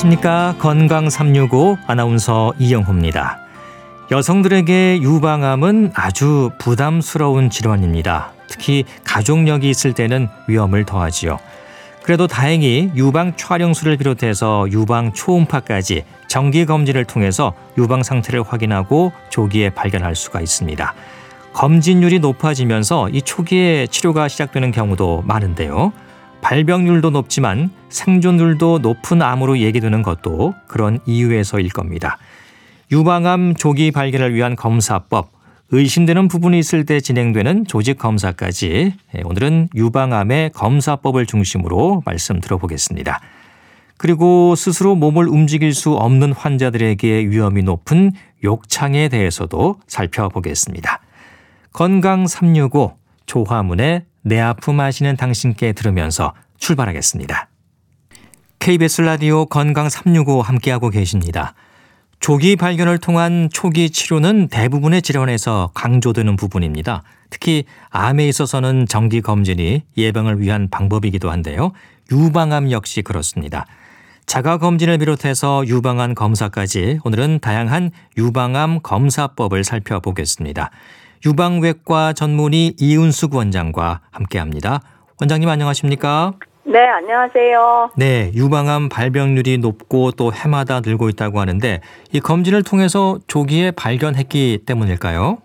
안녕하십니까. 건강 365 아나운서 이영호입니다. 여성들에게 유방암은 아주 부담스러운 질환입니다. 특히 가족력이 있을 때는 위험을 더하지요. 그래도 다행히 유방 촬영술을 비롯해서 유방 초음파까지 정기 검진을 통해서 유방 상태를 확인하고 조기에 발견할 수가 있습니다. 검진율이 높아지면서 이 초기에 치료가 시작되는 경우도 많은데요. 발병률도 높지만 생존율도 높은 암으로 얘기되는 것도 그런 이유에서일 겁니다. 유방암 조기 발견을 위한 검사법, 의심되는 부분이 있을 때 진행되는 조직 검사까지 예, 오늘은 유방암의 검사법을 중심으로 말씀 들어보겠습니다. 그리고 스스로 몸을 움직일 수 없는 환자들에게 위험이 높은 욕창에 대해서도 살펴보겠습니다. 건강 365 조화문의 내 아픔 아시는 당신께 들으면서 출발하겠습니다. KBS 라디오 건강 365 함께하고 계십니다. 조기 발견을 통한 초기 치료는 대부분의 질환에서 강조되는 부분입니다. 특히 암에 있어서는 정기 검진이 예방을 위한 방법이기도 한데요. 유방암 역시 그렇습니다. 자가 검진을 비롯해서 유방암 검사까지 오늘은 다양한 유방암 검사법을 살펴보겠습니다. 유방외과 전문의 이은숙 원장과 함께합니다. 원장님 안녕하십니까? 네, 안녕하세요. 네, 유방암 발병률이 높고 또 해마다 늘고 있다고 하는데 이 검진을 통해서 조기에 발견했기 때문일까요?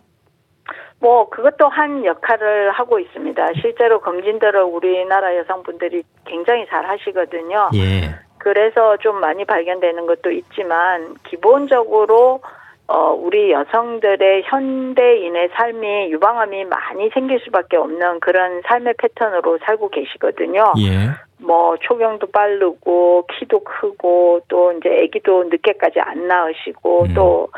뭐 그것도 한 역할을 하고 있습니다. 실제로 검진들을 우리나라 여성분들이 굉장히 잘 하시거든요. 예. 그래서 좀 많이 발견되는 것도 있지만 기본적으로 어, 우리 여성들의 현대인의 삶이 유방암이 많이 생길 수밖에 없는 그런 삶의 패턴으로 살고 계시거든요. 예. 뭐 초경도 빠르고 키도 크고 또 이제 아기도 늦게까지 안 낳으시고 음. 또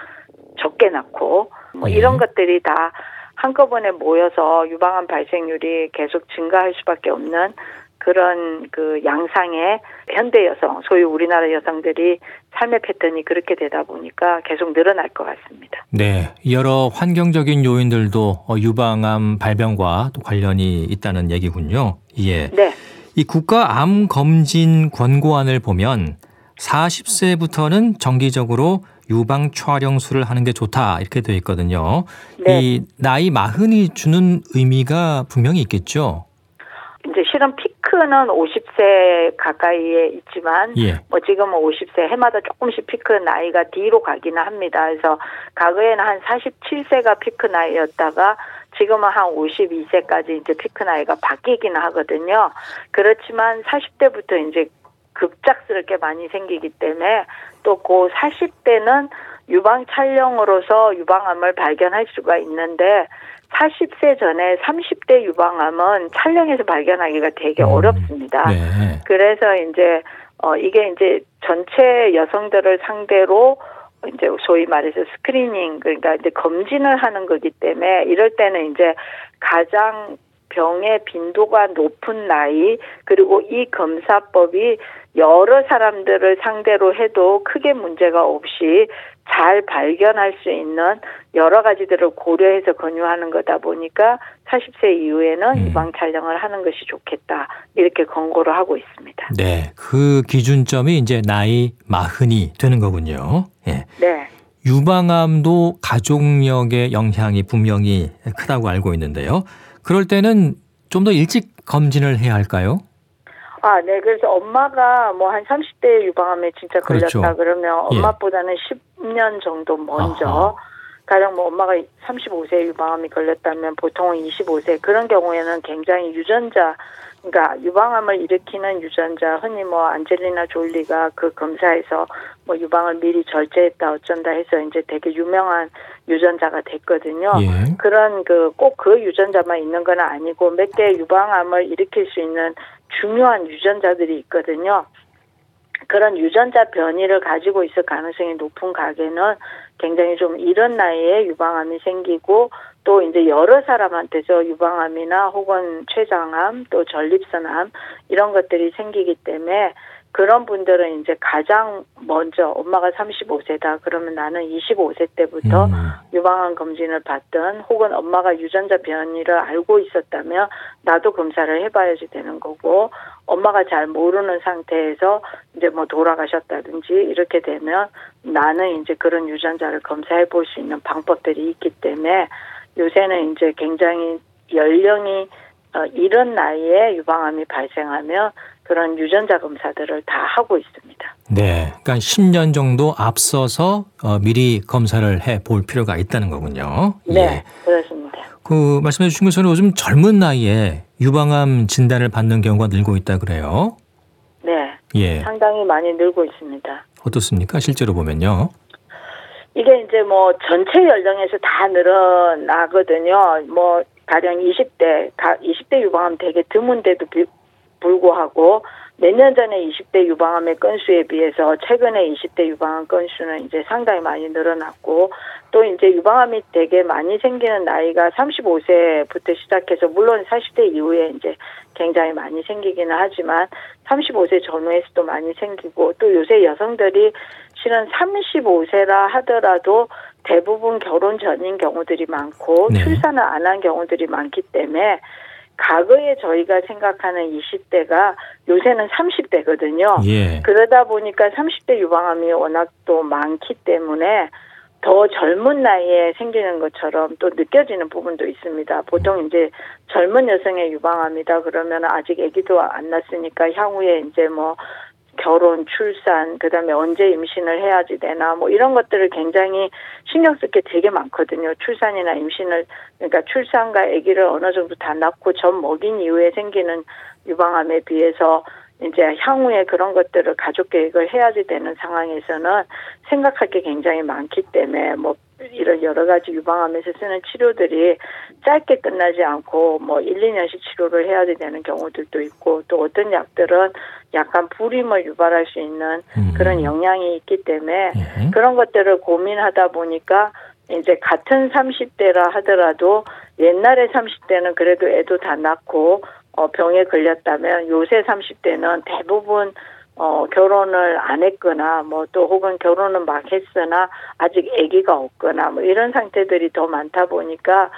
적게 낳고 뭐 예. 이런 것들이 다 한꺼번에 모여서 유방암 발생률이 계속 증가할 수밖에 없는 그런 그 양상의 현대 여성, 소위 우리나라 여성들이 삶의 패턴이 그렇게 되다 보니까 계속 늘어날 것 같습니다. 네, 여러 환경적인 요인들도 어, 유방암 발병과 또 관련이 있다는 얘기군요. 예. 네. 이 국가 암 검진 권고안을 보면 40세부터는 정기적으로 유방 촬영술을 하는 게 좋다 이렇게 되어 있거든요. 네. 이 나이 마흔이 주는 의미가 분명히 있겠죠. 이제 실은 피크는 50세 가까이에 있지만 예. 뭐 지금은 50세 해마다 조금씩 피크 나이가 뒤로 가기는 합니다. 그래서 과거에는 한 47세가 피크 나이였다가 지금은 한 52세까지 이제 피크 나이가 바뀌기는 하거든요. 그렇지만 40대부터 이제 급작스럽게 많이 생기기 때문에 또 그 40대는 유방 촬영으로서 유방암을 발견할 수가 있는데 40세 전에 30대 유방암은 촬영해서 발견하기가 되게 음, 어렵습니다. 네. 그래서 이제 어 이게 이제 전체 여성들을 상대로 이제 소위 말해서 스크리닝 그러니까 이제 검진을 하는 거기 때문에 이럴 때는 이제 가장 병의 빈도가 높은 나이 그리고 이 검사법이 여러 사람들을 상대로 해도 크게 문제가 없이 잘 발견할 수 있는 여러 가지들을 고려해서 권유하는 거다 보니까 40세 이후에는 음. 유방 촬영을 하는 것이 좋겠다 이렇게 권고를 하고 있습니다. 네, 그 기준점이 이제 나이 마흔이 되는 거군요. 예. 네. 유방암도 가족력의 영향이 분명히 크다고 알고 있는데요. 그럴 때는 좀 더 일찍 검진을 해야 할까요? 아, 네. 그래서 엄마가 뭐 한 30대 유방암에 진짜 걸렸다 그렇죠. 그러면 예. 엄마보다는 10년 정도 먼저 아하. 가령 뭐 엄마가 35세 유방암이 걸렸다면 보통은 25세 그런 경우에는 굉장히 유전자 그러니까 유방암을 일으키는 유전자 흔히 뭐 안젤리나 졸리가 그 검사에서 뭐 유방을 미리 절제했다 어쩐다 해서 이제 되게 유명한 유전자가 됐거든요. 예. 그런 그 꼭그 유전자만 있는 건 아니고 몇 개 유방암을 일으킬 수 있는 중요한 유전자들이 있거든요. 그런 유전자 변이를 가지고 있을 가능성이 높은 가게는 굉장히 좀 이른 나이에 유방암이 생기고 또 이제 여러 사람한테서 유방암이나 혹은 췌장암 또 전립선암 이런 것들이 생기기 때문에 그런 분들은 이제 가장 먼저 엄마가 35세다 그러면 나는 25세 때부터 음. 유방암 검진을 받든 혹은 엄마가 유전자 변이를 알고 있었다면 나도 검사를 해봐야지 되는 거고 엄마가 잘 모르는 상태에서 이제 뭐 돌아가셨다든지 이렇게 되면 나는 이제 그런 유전자를 검사해 볼 수 있는 방법들이 있기 때문에 요새는 이제 굉장히 연령이 어, 이런 나이에 유방암이 발생하면 그런 유전자 검사들을 다 하고 있습니다. 네. 그러니까 10년 정도 앞서서 어, 미리 검사를 해 볼 필요가 있다는 거군요. 네, 예. 그렇습니다. 그 말씀해 주신 것처럼 요즘 젊은 나이에 유방암 진단을 받는 경우가 늘고 있다 그래요. 네, 예. 상당히 많이 늘고 있습니다. 어떻습니까? 실제로 보면요. 이게 이제 뭐 전체 연령에서 다 늘어나거든요. 뭐 가령 20대, 20대 유방암 되게 드문데도 비- 불구하고 몇 년 전에 20대 유방암의 건수에 비해서 최근에 20대 유방암 건수는 이제 상당히 많이 늘어났고 또 이제 유방암이 되게 많이 생기는 나이가 35세부터 시작해서 물론 40대 이후에 이제 굉장히 많이 생기기는 하지만 35세 전후에서도 많이 생기고 또 요새 여성들이 실은 35세라 하더라도 대부분 결혼 전인 경우들이 많고 네. 출산을 안 한 경우들이 많기 때문에 과거에 저희가 생각하는 20대가 요새는 30대거든요. 예. 그러다 보니까 30대 유방암이 워낙 또 많기 때문에 더 젊은 나이에 생기는 것처럼 또 느껴지는 부분도 있습니다. 보통 이제 젊은 여성의 유방암이다 그러면 아직 아기도 안 낳았으니까 향후에 이제 뭐 결혼, 출산, 그다음에 언제 임신을 해야지 되나 뭐 이런 것들을 굉장히 신경 쓸 게 되게 많거든요. 출산이나 임신을 그러니까 출산과 아기를 어느 정도 다 낳고 젖 먹인 이후에 생기는 유방암에 비해서 이제 향후에 그런 것들을 가족 계획을 해야지 되는 상황에서는 생각할 게 굉장히 많기 때문에 뭐 여러 가지 유방암에서 쓰는 치료들이 짧게 끝나지 않고 뭐 1, 2년씩 치료를 해야 되는 경우들도 있고 또 어떤 약들은 약간 불임을 유발할 수 있는 음. 그런 영향이 있기 때문에 예. 그런 것들을 고민하다 보니까 이제 같은 30대라 하더라도 옛날에 30대는 그래도 애도 다 낳고 어 병에 걸렸다면 요새 30대는 대부분 어 결혼을 안 했거나 뭐 또 혹은 결혼은 막 했으나 아직 아기가 없거나 뭐 이런 상태들이 더 많다 보니까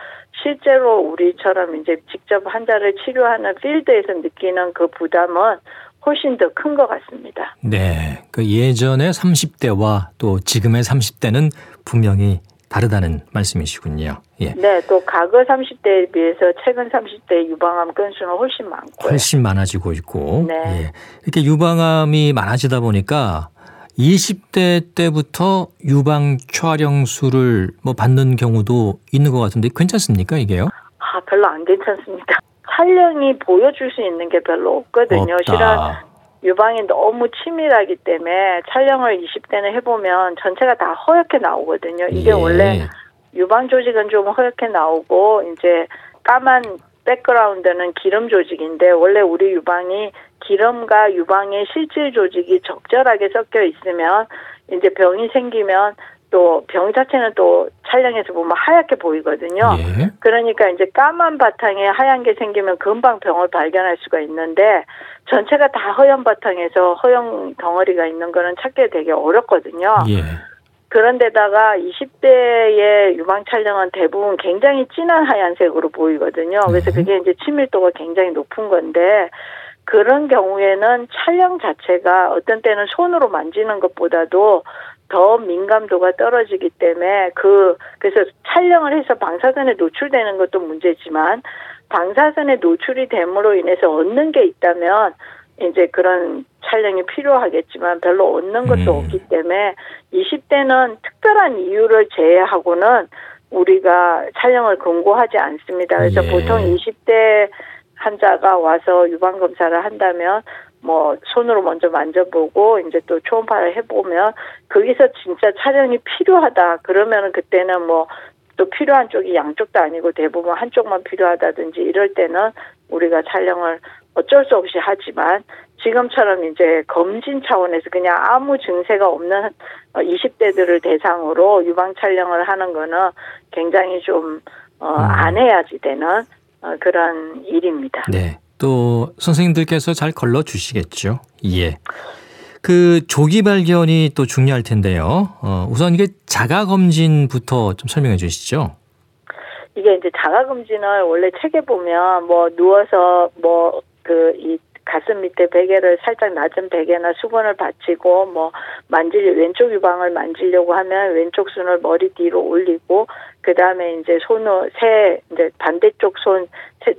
실제로 우리처럼 이제 직접 환자를 치료하는 필드에서 느끼는 그 부담은 훨씬 더 큰 것 같습니다. 네. 그 예전의 30대와 또 지금의 30대는 분명히 다르다는 말씀이시군요. 예. 네, 또 과거 30대에 비해서 최근 30대 유방암 건수는 훨씬 많고요. 훨씬 많아지고 있고. 네. 예. 이렇게 유방암이 많아지다 보니까 20대 때부터 유방 촬영술을 뭐 받는 경우도 있는 것 같은데 괜찮습니까 이게요? 아, 별로 안 괜찮습니다. 촬영이 보여줄 수 있는 게 별로 없거든요. 없다. 유방이 너무 치밀하기 때문에 촬영을 20대는 해보면 전체가 다 허옇게 나오거든요. 이게 예. 원래 유방 조직은 좀 허옇게 나오고 이제 까만 백그라운드는 기름 조직인데 원래 우리 유방이 기름과 유방의 실질 조직이 적절하게 섞여 있으면 이제 병이 생기면 또 병 자체는 또 촬영해서 보면 하얗게 보이거든요. 예. 그러니까 이제 까만 바탕에 하얀 게 생기면 금방 병을 발견할 수가 있는데 전체가 다 허연 바탕에서 허연 덩어리가 있는 거는 찾기 되게 어렵거든요. 예. 그런데다가 20대의 유방 촬영은 대부분 굉장히 진한 하얀색으로 보이거든요. 그래서 네. 그게 이제 친밀도가 굉장히 높은 건데 그런 경우에는 촬영 자체가 어떤 때는 손으로 만지는 것보다도 더 민감도가 떨어지기 때문에 그 그래서 촬영을 해서 방사선에 노출되는 것도 문제지만 방사선에 노출이 됨으로 인해서 얻는 게 있다면 이제 그런 촬영이 필요하겠지만 별로 얻는 것도 음. 없기 때문에 20대는 특별한 이유를 제외하고는 우리가 촬영을 권고하지 않습니다. 그래서 예. 보통 20대 환자가 와서 유방 검사를 한다면 뭐 손으로 먼저 만져보고 이제 또 초음파를 해보면 거기서 진짜 촬영이 필요하다 그러면은 그때는 뭐 또 필요한 쪽이 양쪽도 아니고 대부분 한쪽만 필요하다든지 이럴 때는 우리가 촬영을 어쩔 수 없이 하지만 지금처럼 이제 검진 차원에서 그냥 아무 증세가 없는 20대들을 대상으로 유방 촬영을 하는 거는 굉장히 좀, 어, 음. 안 해야지 되는 어, 그런 일입니다. 네. 또 선생님들께서 잘 걸러 주시겠죠. 예. 그 조기 발견이 또 중요할 텐데요. 어, 우선 이게 자가 검진부터 좀 설명해 주시죠. 이게 이제 자가 검진을 원래 책에 보면 뭐 누워서 뭐 그 이 가슴 밑에 베개를 살짝 낮은 베개나 수건을 받치고 뭐 만질 왼쪽 유방을 만지려고 하면 왼쪽 손을 머리 뒤로 올리고 그 다음에 이제 손을 세 이제 반대쪽 손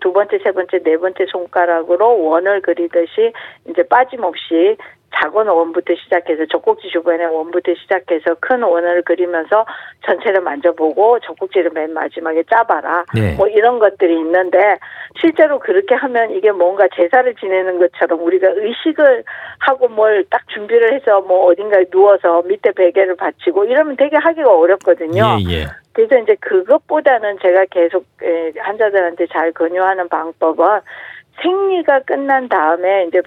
두 번째 세 번째 네 번째 손가락으로 원을 그리듯이 이제 빠짐없이 작은 원부터 시작해서 젖꼭지 주변에 원부터 시작해서 큰 원을 그리면서 전체를 만져보고 젖꼭지를 맨 마지막에 짜봐라. 네. 뭐 이런 것들이 있는데 실제로 그렇게 하면 이게 뭔가 제사를 지내는 것처럼 우리가 의식을 하고 뭘 딱 준비를 해서 뭐 어딘가에 누워서 밑에 베개를 받치고 이러면 되게 하기가 어렵거든요. 예, 예. 그래서 이제 그것보다는 제가 계속 에, 환자들한테 잘 권유하는 방법은 생리가 끝난 다음에 이제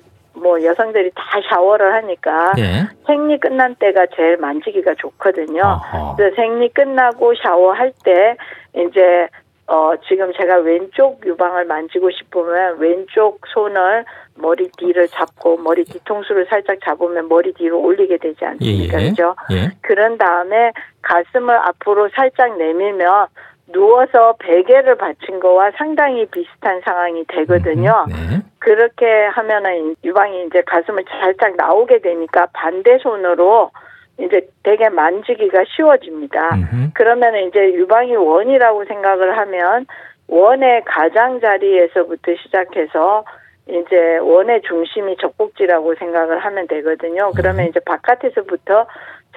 뭐 여성들이 다 샤워를 하니까 네. 생리 끝난 때가 제일 만지기가 좋거든요. 어허. 그래서 생리 끝나고 샤워할 때 이제 어 지금 제가 왼쪽 유방을 만지고 싶으면 왼쪽 손을 머리 뒤를 잡고 머리 뒤통수를 살짝 잡으면 머리 뒤로 올리게 되지 않습니까? 예, 예. 그죠? 예. 그런 다음에 가슴을 앞으로 살짝 내밀면 누워서 베개를 받친 거와 상당히 비슷한 상황이 되거든요. 네. 그렇게 하면은 유방이 이제 가슴을 살짝 나오게 되니까 반대 손으로 이제 되게 만지기가 쉬워집니다. 음흠. 그러면 이제 유방이 원이라고 생각을 하면 원의 가장자리에서부터 시작해서 이제 원의 중심이 젖꼭지라고 생각을 하면 되거든요. 그러면 이제 바깥에서부터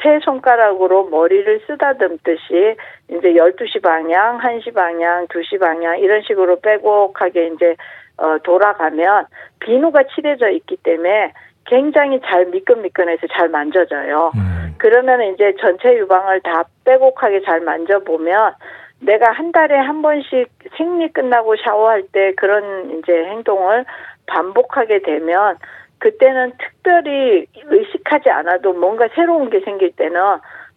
세 손가락으로 머리를 쓰다듬듯이 이제 12시 방향, 1시 방향, 2시 방향 이런 식으로 빼곡하게 이제 어 돌아가면 비누가 칠해져 있기 때문에 굉장히 잘 미끈미끈해서 잘 만져져요. 음. 그러면 이제 전체 유방을 다 빼곡하게 잘 만져보면 내가 한 달에 한 번씩 생리 끝나고 샤워할 때 그런 이제 행동을 반복하게 되면 그때는 특별히 의식하지 않아도 뭔가 새로운 게 생길 때는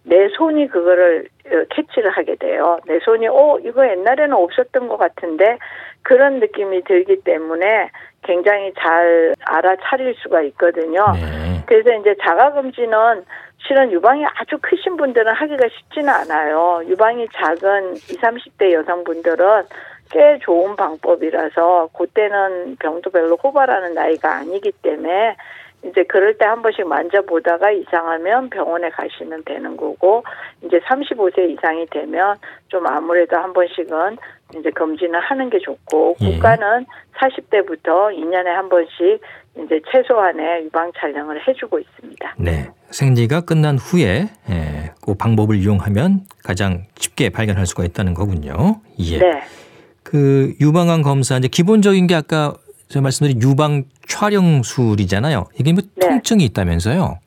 내 손이 그거를 어, 캐치를 하게 돼요. 내 손이 어 이거 옛날에는 없었던 것 같은데 그런 느낌이 들기 때문에 굉장히 잘 알아차릴 수가 있거든요. 네. 그래서 이제 자가검진은 실은 유방이 아주 크신 분들은 하기가 쉽지는 않아요. 유방이 작은 20, 30대 여성분들은 꽤 좋은 방법이라서 그때는 병도 별로 호발하는 나이가 아니기 때문에 이제 그럴 때 한 번씩 만져보다가 이상하면 병원에 가시면 되는 거고 이제 35세 이상이 되면 좀 아무래도 한 번씩은 이제 검진을 하는 게 좋고 예. 국가는 40대부터 2년에 한 번씩 이제 최소한의 유방 촬영을 해주고 있습니다. 네. 생리가 끝난 후에 예, 그 방법을 이용하면 가장 쉽게 발견할 수가 있다는 거군요. 예. 네. 그 유방암 검사 이제 기본적인 게 아까 제가 말씀드린 유방 촬영술이잖아요. 이게 뭐 네. 통증이 있다면서요?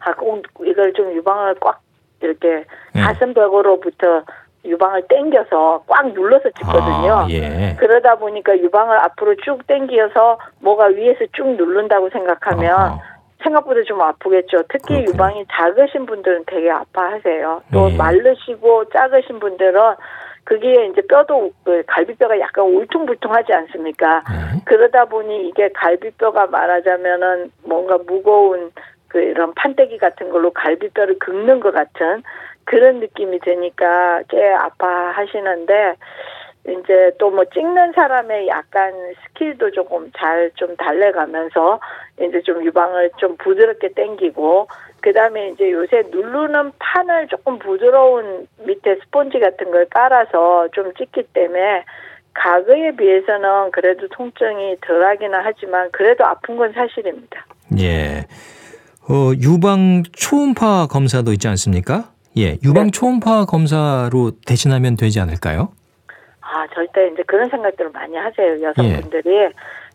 아, 꼭 이걸 좀 유방을 꽉 이렇게 네. 가슴벽으로부터 유방을 당겨서 꽉 눌러서 찍거든요. 아, 예. 그러다 보니까 유방을 앞으로 쭉 당겨서 뭐가 위에서 쭉 누른다고 생각하면 어허. 생각보다 좀 아프겠죠. 특히 그렇군요. 유방이 작으신 분들은 되게 아파하세요. 또 예. 마르시고 작으신 분들은 그게 이제 뼈도 그 갈비뼈가 약간 울퉁불퉁하지 않습니까? 네. 그러다 보니 이게 갈비뼈가 말하자면은 뭔가 무거운 그 이런 판때기 같은 걸로 갈비뼈를 긁는 것 같은 그런 느낌이 드니까 꽤 아파하시는데 이제 또 뭐 찍는 사람의 약간 스킬도 조금 잘 좀 달래가면서 이제 좀 유방을 좀 부드럽게 당기고 그 다음에 이제 요새 누르는 판을 조금 부드러운 밑에 스펀지 같은 걸 깔아서 좀 찍기 때문에 과거에 비해서는 그래도 통증이 덜하기는 하지만 그래도 아픈 건 사실입니다. 예. 어, 유방 초음파 검사도 있지 않습니까? 예. 유방 네. 초음파 검사로 대신하면 되지 않을까요? 아, 절대 이제 그런 생각들을 많이 하세요, 여성분들이.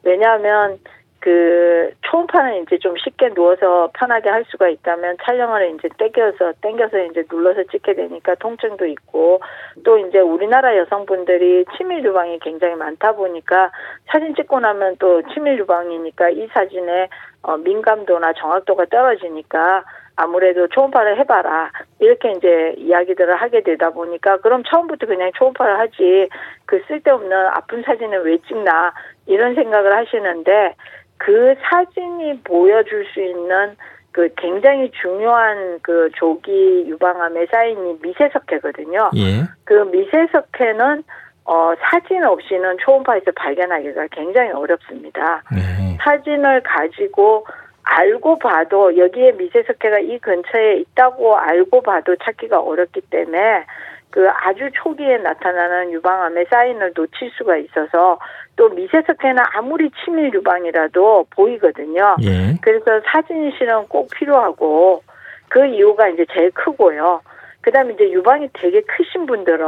왜냐하면 그 초음파는 이제 좀 쉽게 누워서 편하게 할 수가 있다면 촬영을 이제 땡겨서 땡겨서 이제 눌러서 찍게 되니까 통증도 있고 또 이제 우리나라 여성분들이 치밀 유방이 굉장히 많다 보니까 사진 찍고 나면 또 치밀 유방이니까 이 사진에 어, 민감도나 정확도가 떨어지니까 아무래도 초음파를 해봐라. 이렇게 이제 이야기들을 하게 되다 보니까 그럼 처음부터 그냥 초음파를 하지. 그 쓸데없는 아픈 사진을 왜 찍나 이런 생각을 하시는데 그 사진이 보여줄 수 있는 그 굉장히 중요한 그 조기 유방암의 사인이 미세석회거든요. 예. 그 미세석회는 어, 사진 없이는 초음파에서 발견하기가 굉장히 어렵습니다. 네. 사진을 가지고 알고 봐도 여기에 미세석회가 이 근처에 있다고 알고 봐도 찾기가 어렵기 때문에 그 아주 초기에 나타나는 유방암의 사인을 놓칠 수가 있어서 또 미세석회는 아무리 치밀 유방이라도 보이거든요. 예. 그래서 사진 실은 꼭 필요하고 그 이유가 이제 제일 크고요. 그다음에 이제 유방이 되게 크신 분들은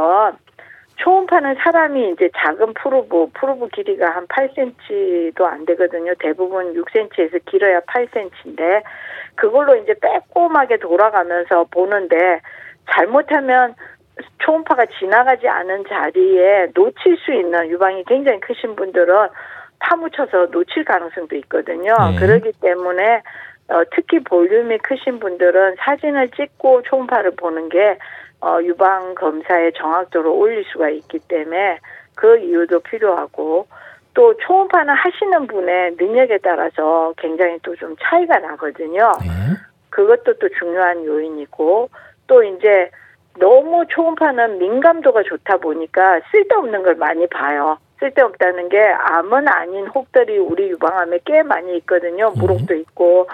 초음파는 사람이 이제 작은 프로브, 프로브 길이가 한 8cm도 안 되거든요. 대부분 6cm에서 길어야 8cm인데 그걸로 이제 빼꼼하게 돌아가면서 보는데 잘못하면 초음파가 지나가지 않은 자리에 놓칠 수 있는 유방이 굉장히 크신 분들은 파묻혀서 놓칠 가능성도 있거든요. 네. 그렇기 때문에 어, 특히 볼륨이 크신 분들은 사진을 찍고 초음파를 보는 게 어, 유방 검사의 정확도를 올릴 수가 있기 때문에 그 이유도 필요하고 또 초음파는 하시는 분의 능력에 따라서 굉장히 또 좀 차이가 나거든요. 네. 그것도 또 중요한 요인이고 또 이제 너무 초음파는 민감도가 좋다 보니까 쓸데없는 걸 많이 봐요. 쓸데없다는 게 암은 아닌 혹들이 우리 유방암에 꽤 많이 있거든요. 무록도 있고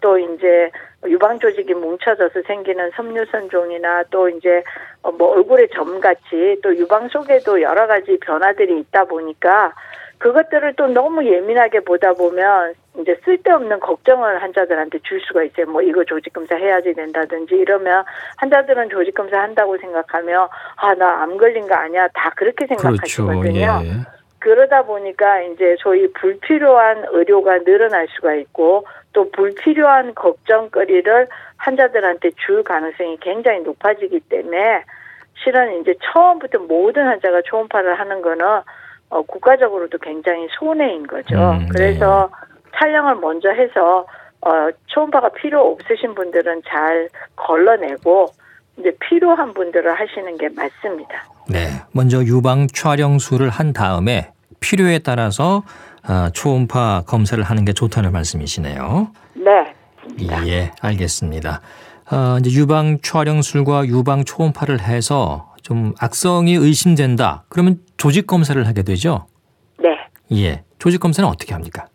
또 이제 유방 조직이 뭉쳐져서 생기는 섬유선종이나 또 이제 어, 뭐 얼굴에 점 같이 또 유방 속에도 여러 가지 변화들이 있다 보니까 그것들을 또 너무 예민하게 보다 보면 이제 쓸데없는 걱정을 환자들한테 줄 수가 있어요. 뭐 이거 조직 검사 해야지 된다든지 이러면 환자들은 조직 검사 한다고 생각하며 아 나 암 걸린 거 아니야 다 그렇게 그렇죠. 생각하시거든요. 예. 그러다 보니까 이제 소위 불필요한 의료가 늘어날 수가 있고 또 불필요한 걱정거리를 환자들한테 줄 가능성이 굉장히 높아지기 때문에 실은 이제 처음부터 모든 환자가 초음파를 하는 거는 어, 국가적으로도 굉장히 손해인 거죠. 음, 그래서 촬영을 먼저 해서 어, 초음파가 필요 없으신 분들은 잘 걸러내고 이제 필요한 분들을 하시는 게 맞습니다. 네. 먼저 유방 촬영술을 한 다음에 필요에 따라서 아, 초음파 검사를 하는 게 좋다는 말씀이시네요. 네. 맞습니다. 예, 알겠습니다. 어, 이제 유방 촬영술과 유방 초음파를 해서 좀 악성이 의심된다. 그러면 조직 검사를 하게 되죠. 네. 예. 조직 검사는 어떻게 합니까?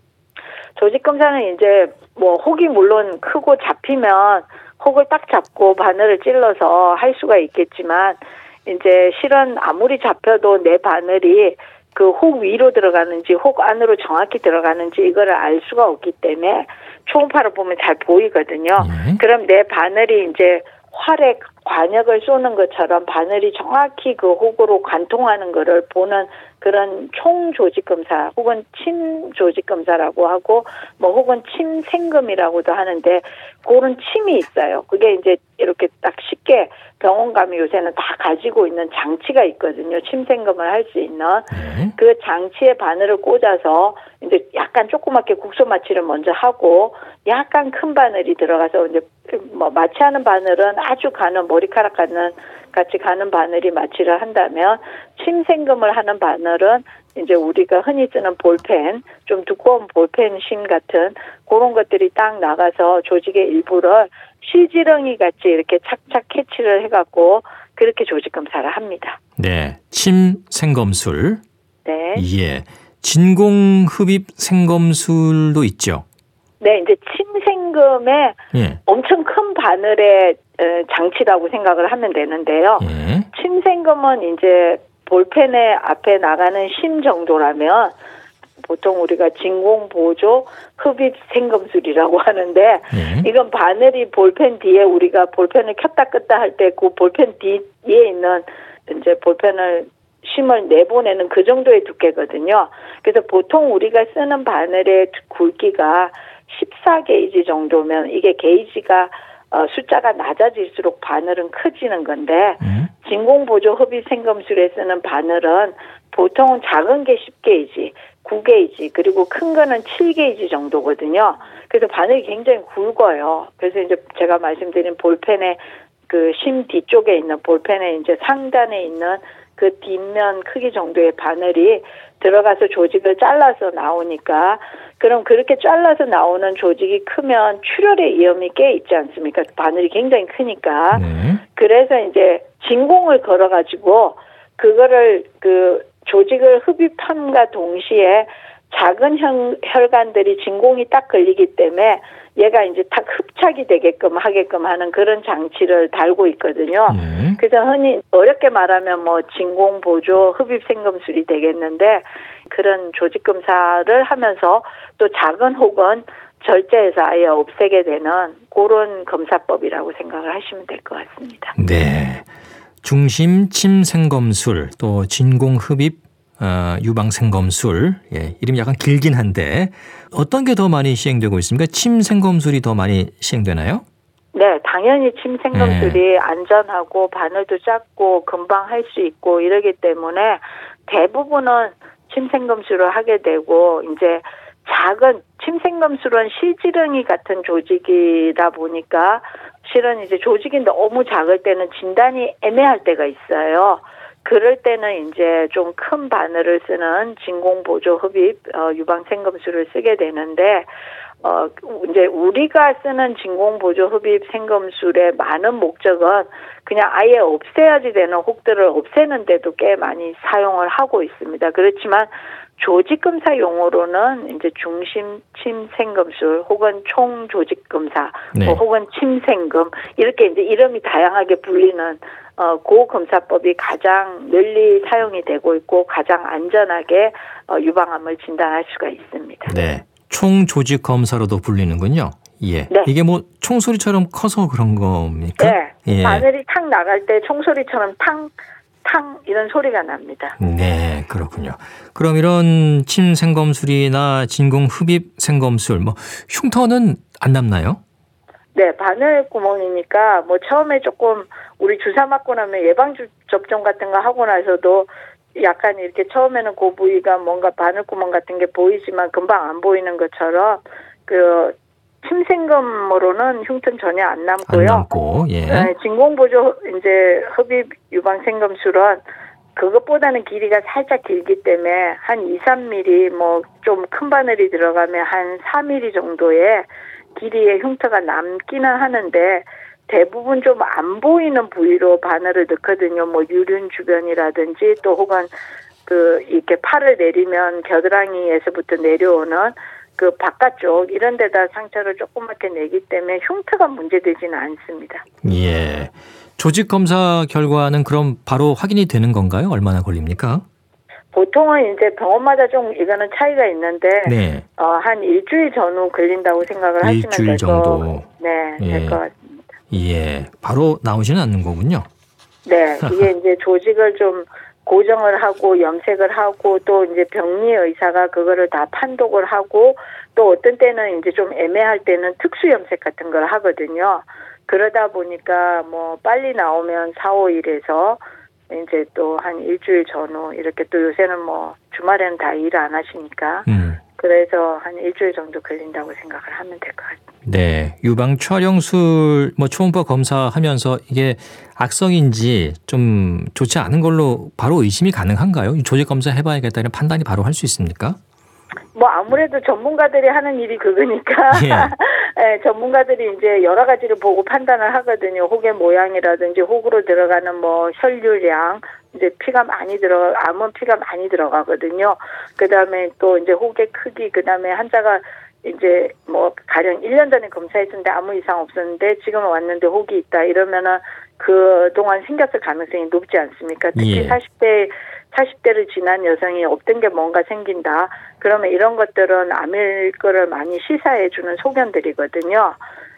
조직 검사는 이제 뭐 혹이 물론 크고 잡히면 혹을 딱 잡고 바늘을 찔러서 할 수가 있겠지만 이제 실은 아무리 잡혀도 내 바늘이 그 혹 위로 들어가는지 혹 안으로 정확히 들어가는지 이거를 알 수가 없기 때문에 초음파를 보면 잘 보이거든요. 예. 그럼 내 바늘이 이제 활에 관역을 쏘는 것처럼 바늘이 정확히 그 혹으로 관통하는 거를 보는 그런 총 조직 검사 혹은 침 조직 검사라고 하고 뭐 혹은 침 생검이라고도 하는데 그런 침이 있어요. 그게 이제 이렇게 딱 쉽게 병원 가면 요새는 다 가지고 있는 장치가 있거든요. 침 생검을 할 수 있는 네. 그 장치에 바늘을 꽂아서 이제 약간 조그맣게 국소 마취를 먼저 하고 약간 큰 바늘이 들어가서 이제 뭐 마취하는 바늘은 아주 가는 머리카락 가는 같이 가는 바늘이 마취를 한다면 침생금을 하는 바늘은 이제 우리가 흔히 쓰는 볼펜 좀 두꺼운 볼펜 심 같은 그런 것들이 딱 나가서 조직의 일부를 실지렁이 같이 이렇게 착착 캐치를 해갖고 그렇게 조직 검사를 합니다. 네. 침 생검술. 네. 예. 진공 흡입 생검술도 있죠. 네, 이제 침생금에 예. 엄청 큰 바늘의 에, 장치라고 생각을 하면 되는데요. 예. 침생금은 이제 볼펜의 앞에 나가는 심 정도라면 보통 우리가 진공 보조 흡입 생검술이라고 하는데 예. 이건 바늘이 볼펜 뒤에 우리가 볼펜을 켰다 껐다 할 때 그 볼펜 뒤에 있는 이제 볼펜을 심을 내보내는 그 정도의 두께거든요. 그래서 보통 우리가 쓰는 바늘의 굵기가 14게이지 정도면 이게 게이지가 어, 숫자가 낮아질수록 바늘은 커지는 건데 음. 진공보조 흡입 생검술에 쓰는 바늘은 보통은 작은 게 10게이지, 9게이지, 그리고 큰 거는 7게이지 정도거든요. 그래서 바늘이 굉장히 굵어요. 그래서 이제 제가 말씀드린 볼펜의 그 심 뒤쪽에 있는 볼펜의 이제 상단에 있는 그 뒷면 크기 정도의 바늘이 들어가서 조직을 잘라서 나오니까 그럼 그렇게 잘라서 나오는 조직이 크면 출혈의 위험이 꽤 있지 않습니까? 바늘이 굉장히 크니까. 네. 그래서 이제 진공을 걸어 가지고 그거를 그 조직을 흡입함과 동시에 작은 혈, 혈관들이 진공이 딱 걸리기 때문에 얘가 이제 딱 흡착이 되게끔 하게끔 하는 그런 장치를 달고 있거든요. 네. 그래서 흔히 어렵게 말하면 뭐 진공 보조 흡입 생금술이 되겠는데 그런 조직 검사를 하면서 또 작은 혹은 절제해서 아예 없애게 되는 그런 검사법이라고 생각을 하시면 될 것 같습니다. 네. 중심 침 생검술 또 진공 흡입 어, 유방 생검술 예, 이름이 약간 길긴 한데 어떤 게 더 많이 시행되고 있습니까? 침 생검술이 더 많이 시행되나요? 네, 당연히 침 생검술이 안전하고 바늘도 작고 금방 할 수 있고 이러기 때문에 대부분은 침 생검술을 하게 되고 이제 작은 침 생검술은 실지렁이 같은 조직이다 보니까 실은 이제 조직이 너무 작을 때는 진단이 애매할 때가 있어요. 그럴 때는 이제 좀 큰 바늘을 쓰는 진공 보조 흡입 어, 유방 생검술을 쓰게 되는데 어 이제 우리가 쓰는 진공 보조 흡입 생검술의 많은 목적은 그냥 아예 없애야지 되는 혹들을 없애는데도 꽤 많이 사용을 하고 있습니다. 그렇지만 조직 검사 용어로는 이제 중심 침 생검술 혹은 총 조직 검사 네. 뭐 혹은 침생금 이렇게 이제 이름이 다양하게 불리는 어, 고 검사법이 가장 널리 사용이 되고 있고 가장 안전하게 어, 유방암을 진단할 수가 있습니다. 네. 총 조직 검사로도 불리는군요. 예. 네. 이게 뭐 총소리처럼 커서 그런 겁니까? 네, 예. 바늘이 탁 나갈 때 총소리처럼 탕, 탕 이런 소리가 납니다. 네, 그렇군요. 그럼 이런 침 생검술이나 진공 흡입 생검술, 뭐 흉터는 안 남나요? 네, 바늘 구멍이니까 뭐 처음에 조금 우리 주사 맞고 나면 예방 주- 접종 같은 거 하고 나서도 약간 이렇게 처음에는 그 부위가 뭔가 바늘 구멍 같은 게 보이지만 금방 안 보이는 것처럼 그 침생검으로는 흉터는 전혀 안안 남고요. 남고, 예. 네, 진공보조 이제 흡입 유방 생검술은 그것보다는 길이가 살짝 길기 때문에 한 2, 3mm 뭐 좀 큰 바늘이 들어가면 한 4mm 정도의 길이의 흉터가 남기는 하는데 대부분 좀 안 보이는 부위로 바늘을 넣거든요. 뭐 유륜 주변이라든지 또 혹은 그 이렇게 팔을 내리면 겨드랑이에서부터 내려오는 그 바깥쪽 이런 데다 상처를 조그맣게 내기 때문에 흉터가 문제되지는 않습니다. 예. 조직 검사 결과는 그럼 바로 확인이 되는 건가요? 얼마나 걸립니까? 보통은 이제 병원마다 좀 이거는 차이가 있는데 네. 어, 한 일주일 전후 걸린다고 생각을 하시면 일주일 될 정도. 거, 네, 예. 될것 같습니다. 예. 바로 나오지는 않는 거군요. 네, 이게 이제 조직을 좀 고정을 하고 염색을 하고 또 이제 병리 의사가 그거를 다 판독을 하고 또 어떤 때는 이제 좀 애매할 때는 특수 염색 같은 걸 하거든요. 그러다 보니까 뭐 빨리 나오면 4, 5일에서 이제 또 한 일주일 전후 이렇게 또 요새는 뭐 주말에는 다 일 안 하시니까 음. 그래서 한 일주일 정도 걸린다고 생각을 하면 될 것 같아요. 네. 유방 촬영술 뭐 초음파 검사하면서 이게 악성인지 좀 좋지 않은 걸로 바로 의심이 가능한가요? 이 조직 검사 해봐야겠다는 판단이 바로 할 수 있습니까? 뭐 아무래도 전문가들이 하는 일이 그거니까 예. 예, 전문가들이 이제 여러 가지를 보고 판단을 하거든요. 혹의 모양이라든지 혹으로 들어가는 뭐 혈류량 이제 피가 많이 들어 암은 피가 많이 들어가거든요. 그다음에 또 이제 혹의 크기 그다음에 환자가 이제 뭐 가령 1년 전에 검사했는데 아무 이상 없었는데 지금 왔는데 혹이 있다 이러면은 그동안 생겼을 가능성이 높지 않습니까? 특히 예. 40대 40대를 지난 여성이 없던 게 뭔가 생긴다. 그러면 이런 것들은 암일 거를 많이 시사해 주는 소견들이거든요.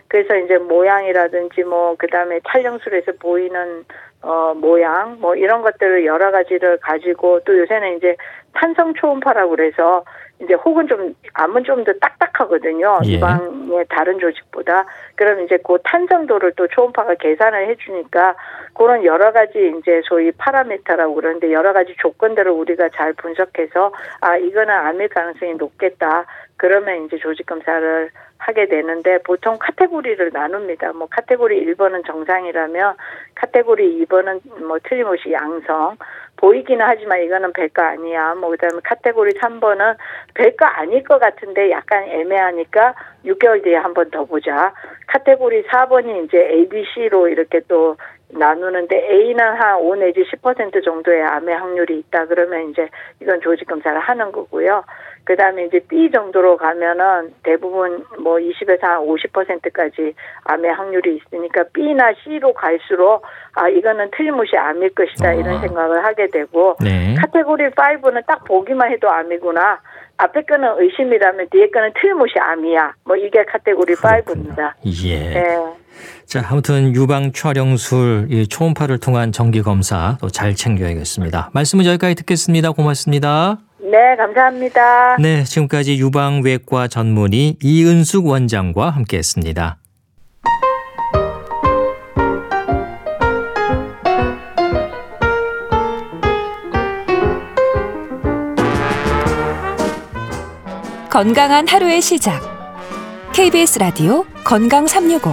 그래서 이제 모양이라든지 뭐 그다음에 촬영술에서 보이는 어 모양 뭐 이런 것들을 여러 가지를 가지고 또 요새는 이제 탄성 초음파라고 그래서 이제 혹은 좀 암은 좀 더 딱딱하거든요. 예. 유방의 다른 조직보다. 그럼 이제 그 탄성도를 또 초음파가 계산을 해주니까 그런 여러 가지 이제 소위 파라미터라고 그러는데 여러 가지 조건들을 우리가 잘 분석해서 아 이거는 암일 가능성이 높겠다. 그러면 이제 조직 검사를 하게 되는데 보통 카테고리를 나눕니다. 뭐 카테고리 1번은 정상이라면 카테고리 2번은 뭐 틀림없이 양성, 보이기는 하지만 이거는 배가 아니야. 뭐 그다음에 카테고리 3번은 배가 아닐 것 같은데 약간 애매하니까 6개월 뒤에 한 번 더 보자. 카테고리 4번이 이제 ABC로 이렇게 또 나누는데 A는 한 5 내지 10% 정도의 암의 확률이 있다 그러면 이제 이건 조직 검사를 하는 거고요. 그 다음에 이제 B 정도로 가면은 대부분 뭐 20에서 한 50%까지 암의 확률이 있으니까 B나 C로 갈수록 아 이거는 틀림없이 암일 것이다 아. 이런 생각을 하게 되고 네. 카테고리 5는 딱 보기만 해도 암이구나. 앞에 거는 의심이라면 뒤에 거는 틀림없이 암이야. 뭐 이게 카테고리 5입니다. 예. 네. 자, 아무튼 유방 촬영술 이 초음파를 통한 정기 검사 또 잘 챙겨야겠습니다. 말씀은 여기까지 듣겠습니다. 고맙습니다. 네, 감사합니다. 네, 지금까지 유방외과 전문의 이은숙 원장과 함께했습니다. 건강한 하루의 시작. KBS 라디오 건강 365.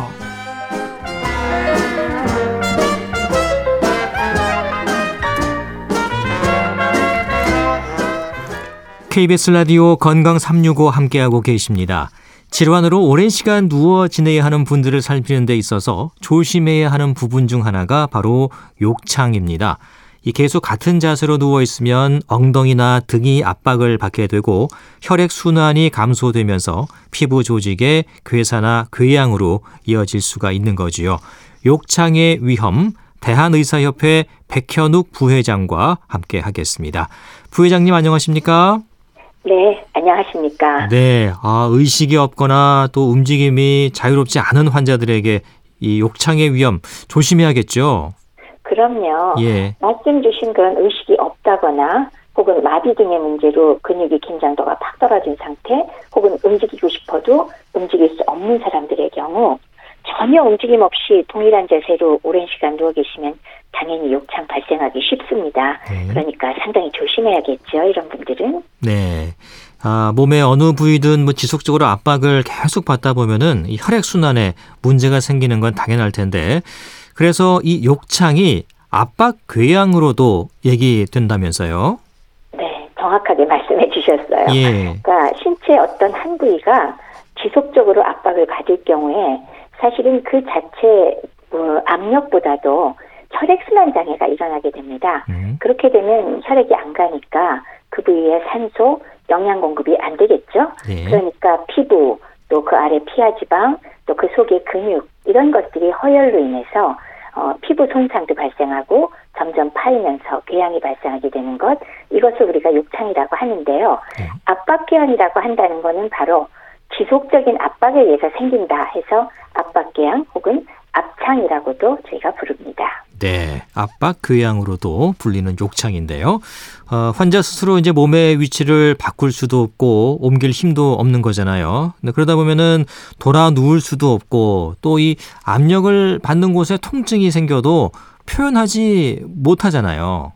KBS 라디오 건강 365 함께하고 계십니다. 질환으로 오랜 시간 누워 지내야 하는 분들을 살피는 데 있어서 조심해야 하는 부분 중 하나가 바로 욕창입니다. 이 계속 같은 자세로 누워 있으면 엉덩이나 등이 압박을 받게 되고 혈액 순환이 감소되면서 피부 조직의 괴사나 궤양으로 이어질 수가 있는 거지요. 욕창의 위험 대한의사협회 백현욱 부회장과 함께 하겠습니다. 부회장님 안녕하십니까? 네, 안녕하십니까. 네, 아, 의식이 없거나 또 움직임이 자유롭지 않은 환자들에게 이 욕창의 위험 조심해야겠죠. 그럼요. 예, 말씀 주신 그런 의식이 없다거나 혹은 마비 등의 문제로 근육의 긴장도가 팍 떨어진 상태 혹은 움직이고 싶어도 움직일 수 없는 사람들의 경우 전혀 움직임 없이 동일한 자세로 오랜 시간 누워 계시면 당연히 욕창 발생하기 쉽습니다. 네. 그러니까 상당히 조심해야겠죠. 이런 분들은. 네. 아, 몸의 어느 부위든 뭐 지속적으로 압박을 계속 받다 보면은 이 혈액 순환에 문제가 생기는 건 당연할 텐데 그래서 이 욕창이 압박 궤양으로도 얘기된다면서요? 네, 정확하게 말씀해 주셨어요. 예. 그러니까 신체 어떤 한 부위가 지속적으로 압박을 받을 경우에 사실은 그 자체 어, 압력보다도 혈액순환 장애가 일어나게 됩니다. 음, 그렇게 되면 혈액이 안 가니까 그 부위에 산소, 영양 공급이 안 되겠죠. 예. 그러니까 피부, 또 그 아래 피하 지방, 또 그 속의 근육 이런 것들이 허열로 인해서 어, 피부 손상도 발생하고 점점 파이면서 궤양이 발생하게 되는 것 이것을 우리가 욕창이라고 하는데요. 네. 압박 궤양이라고 한다는 거는 바로 지속적인 압박에 의해서 생긴다 해서 압박 궤양 혹은 압창이라고도 저희가 부릅니다. 네, 압박 궤양으로도 불리는 욕창인데요. 어, 환자 스스로 이제 몸의 위치를 바꿀 수도 없고 옮길 힘도 없는 거잖아요. 근데 그러다 보면은 돌아 누울 수도 없고 또 이 압력을 받는 곳에 통증이 생겨도 표현하지 못하잖아요.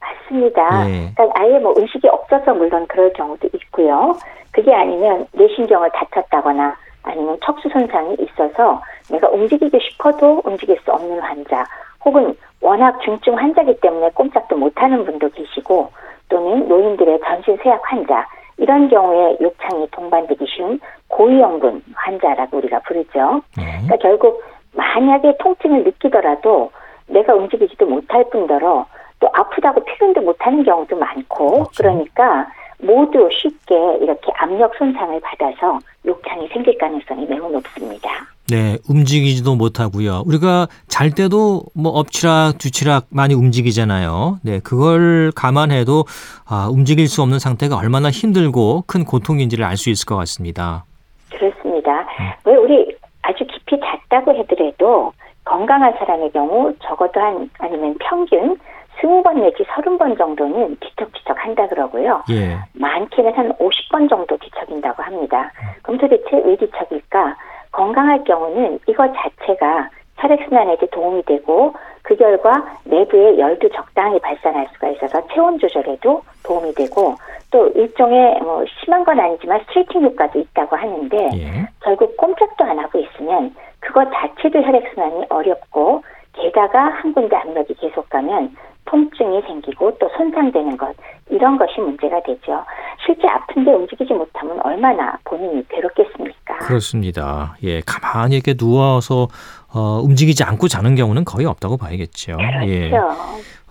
맞습니다. 예. 그러니까 아예 뭐 의식이 없어서 물론 그럴 경우도 있고요. 그게 아니면 뇌신경을 다쳤다거나 아니면 척수 손상이 있어서 내가 움직이고 싶어도 움직일 수 없는 환자 혹은 워낙 중증 환자기 때문에 꼼짝도 못하는 분도 계시고 또는 노인들의 전신 쇠약 환자 이런 경우에 욕창이 동반되기 쉬운 고위험군 환자라고 우리가 부르죠. 네. 그러니까 결국 만약에 통증을 느끼더라도 내가 움직이지도 못할 뿐더러 또 아프다고 표현도 못하는 경우도 많고 그렇죠. 그러니까 모두 쉽게 이렇게 압력 손상을 받아서 욕창이 생길 가능성이 매우 높습니다. 네, 움직이지도 못하고요. 우리가 잘 때도 뭐 엎치락 뒤치락 많이 움직이잖아요. 네, 그걸 감안해도 아, 움직일 수 없는 상태가 얼마나 힘들고 큰 고통인지를 알 수 있을 것 같습니다. 그렇습니다. 왜 우리 아주 깊이 잤다고 해더라도 건강한 사람의 경우 적어도 한 아니면 평균 20번 내지 30번 정도는 뒤척뒤척 한다 그러고요. 예. 많게는 한 50번 정도 뒤척인다고 합니다. 그럼 도대체 왜 뒤척일까? 건강할 경우는 이것 자체가 혈액순환에도 도움이 되고 그 결과 내부에 열도 적당히 발산할 수가 있어서 체온 조절에도 도움이 되고 또 일종의 뭐 심한 건 아니지만 스트레칭 효과도 있다고 하는데 예. 결국 꼼짝도 안 하고 있으면 그것 자체도 혈액순환이 어렵고 게다가 한 군데 압력이 계속 가면 통증이 생기고 또 손상되는 것 이런 것이 문제가 되죠. 실제 아픈데 움직이지 못하면 얼마나 본인이 괴롭겠습니까? 그렇습니다. 예, 가만히 이렇게 누워서 어, 움직이지 않고 자는 경우는 거의 없다고 봐야겠죠. 예. 그렇죠.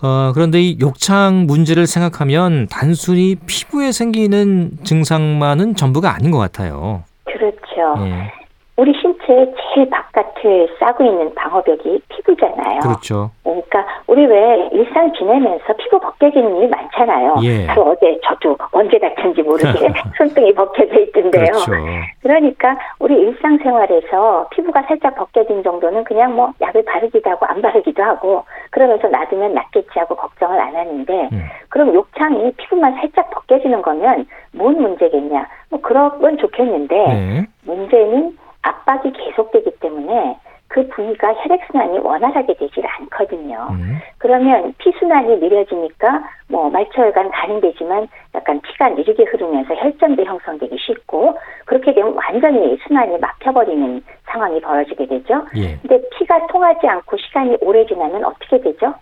어, 그런데 이 욕창 문제를 생각하면 단순히 피부에 생기는 증상만은 전부가 아닌 것 같아요. 그렇죠. 예, 우리 신체의 제일 바깥을 싸고 있는 방어벽이 피부잖아요. 그렇죠. 그러니까 우리 왜 일상 지내면서 피부 벗겨지는 일이 많잖아요. 예. 바로 어제 저도 언제 다쳤는지 모르게 손등이 벗겨져 있던데요. 그렇죠. 그러니까 우리 일상생활에서 피부가 살짝 벗겨진 정도는 그냥 뭐 약을 바르기도 하고 안 바르기도 하고 그러면서 놔두면 낫겠지 하고 걱정을 안 하는데 음. 그럼 욕창이 피부만 살짝 벗겨지는 거면 뭔 문제겠냐? 뭐 그런 건 좋겠는데 네. 문제는 압박이 계속되기 때문에 그 부위가 혈액순환이 원활하게 되질 않거든요. 음. 그러면 피순환이 느려지니까 뭐 말초혈관 가능되지만 약간 피가 느리게 흐르면서 혈전도 형성되기 쉽고 그렇게 되면 완전히 순환이 막혀버리는 상황이 벌어지게 되죠. 예. 근데 피가 통하지 않고 시간이 오래 지나면 어떻게 되죠?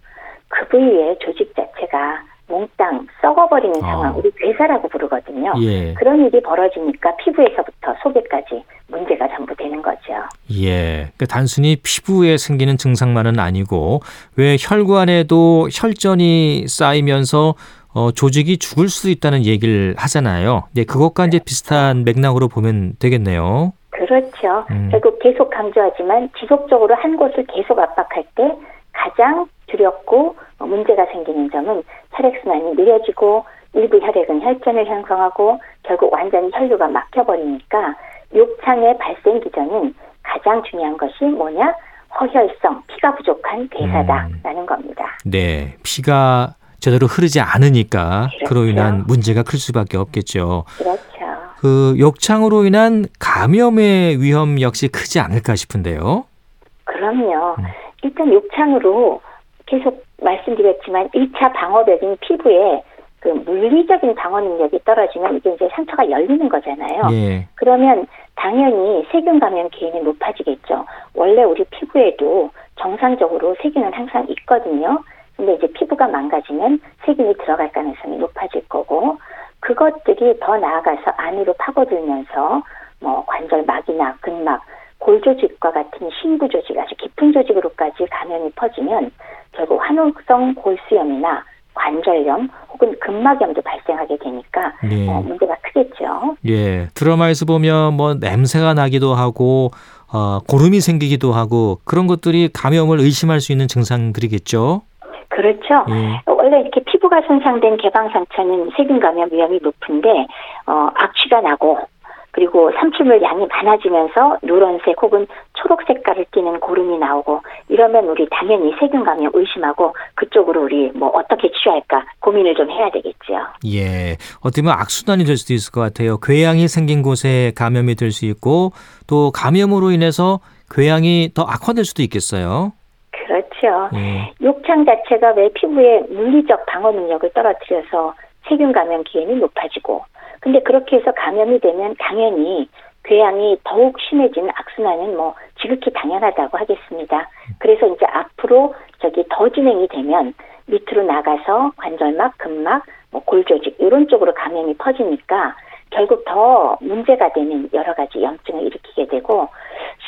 그 부위의 조직 자체가 몽땅 썩어버리는 아. 상황, 우리 괴사라고 부르거든요. 예. 그런 일이 벌어지니까 피부에서부터 속에까지 문제가 전부 되는 거죠. 예. 그러니까 단순히 피부에 생기는 증상만은 아니고 왜 혈관에도 혈전이 쌓이면서 어, 조직이 죽을 수도 있다는 얘기를 하잖아요. 네, 그것과 이제 비슷한 맥락으로 보면 되겠네요. 그렇죠. 음. 결국 계속 강조하지만 지속적으로 한 곳을 계속 압박할 때 가장 두렵고 어, 문제가 생기는 점은 혈액순환이 느려지고 일부 혈액은 혈전을 형성하고 결국 완전히 혈류가 막혀버리니까 욕창의 발생 기전은 가장 중요한 것이 뭐냐? 허혈성, 피가 부족한 괴사다라는 겁니다. 네. 피가 제대로 흐르지 않으니까 그로 그렇죠. 인한 문제가 클 수밖에 없겠죠. 그렇죠. 그 욕창으로 인한 감염의 위험 역시 크지 않을까 싶은데요. 그럼요. 음. 일단 욕창으로 계속 말씀드렸지만 1차 방어벽인 피부에 그 물리적인 방어 능력이 떨어지면 이게 이제 상처가 열리는 거잖아요. 예. 그러면 당연히 세균 감염 기회는 높아지겠죠. 원래 우리 피부에도 정상적으로 세균은 항상 있거든요. 근데 이제 피부가 망가지면 세균이 들어갈 가능성이 높아질 거고 그것들이 더 나아가서 안으로 파고들면서 뭐 관절막이나 근막, 골조직과 같은 신부 조직, 아주 깊은 조직으로까지 감염이 퍼지면 결국 환우성 골수염이나 관절염 혹은 근막염도 발생하게 되니까 네. 어, 문제가 크겠죠. 예, 드라마에서 보면 뭐 냄새가 나기도 하고 어, 고름이 생기기도 하고 그런 것들이 감염을 의심할 수 있는 증상들이겠죠. 그렇죠. 예. 원래 이렇게 피부가 손상된 개방 상처는 세균 감염 위험이 높은데 어, 악취가 나고 그리고 삼출물 양이 많아지면서 누런색 혹은 초록 색깔을 띠는 고름이 나오고 이러면 우리 당연히 세균 감염 의심하고 그쪽으로 우리 뭐 어떻게 치료할까 고민을 좀 해야 되겠죠. 예, 어떻게 보면 악순환이 될 수도 있을 것 같아요. 궤양이 생긴 곳에 감염이 될 수 있고 또 감염으로 인해서 궤양이 더 악화될 수도 있겠어요. 그렇죠. 예, 욕창 자체가 왜 피부의 물리적 방어 능력을 떨어뜨려서 세균 감염 기회는 높아지고 근데 그렇게 해서 감염이 되면 당연히 궤양이 더욱 심해지는 악순환은 뭐 지극히 당연하다고 하겠습니다. 그래서 이제 앞으로 저기 더 진행이 되면 밑으로 나가서 관절막, 근막, 뭐 골조직 이런 쪽으로 감염이 퍼지니까 결국 더 문제가 되는 여러 가지 염증을 일으키게 되고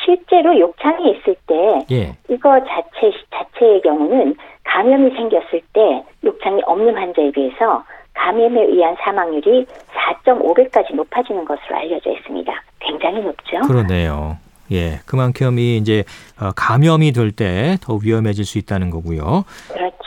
실제로 욕창이 있을 때 예, 이거 자체 자체의 경우는 감염이 생겼을 때 욕창이 없는 환자에 비해서 감염에 의한 사망률이 4.5배까지 높아지는 것으로 알려져 있습니다. 굉장히 높죠. 그러네요. 예, 그만큼 이 이제 어, 감염이 될 때 더 위험해질 수 있다는 거고요. 그렇죠.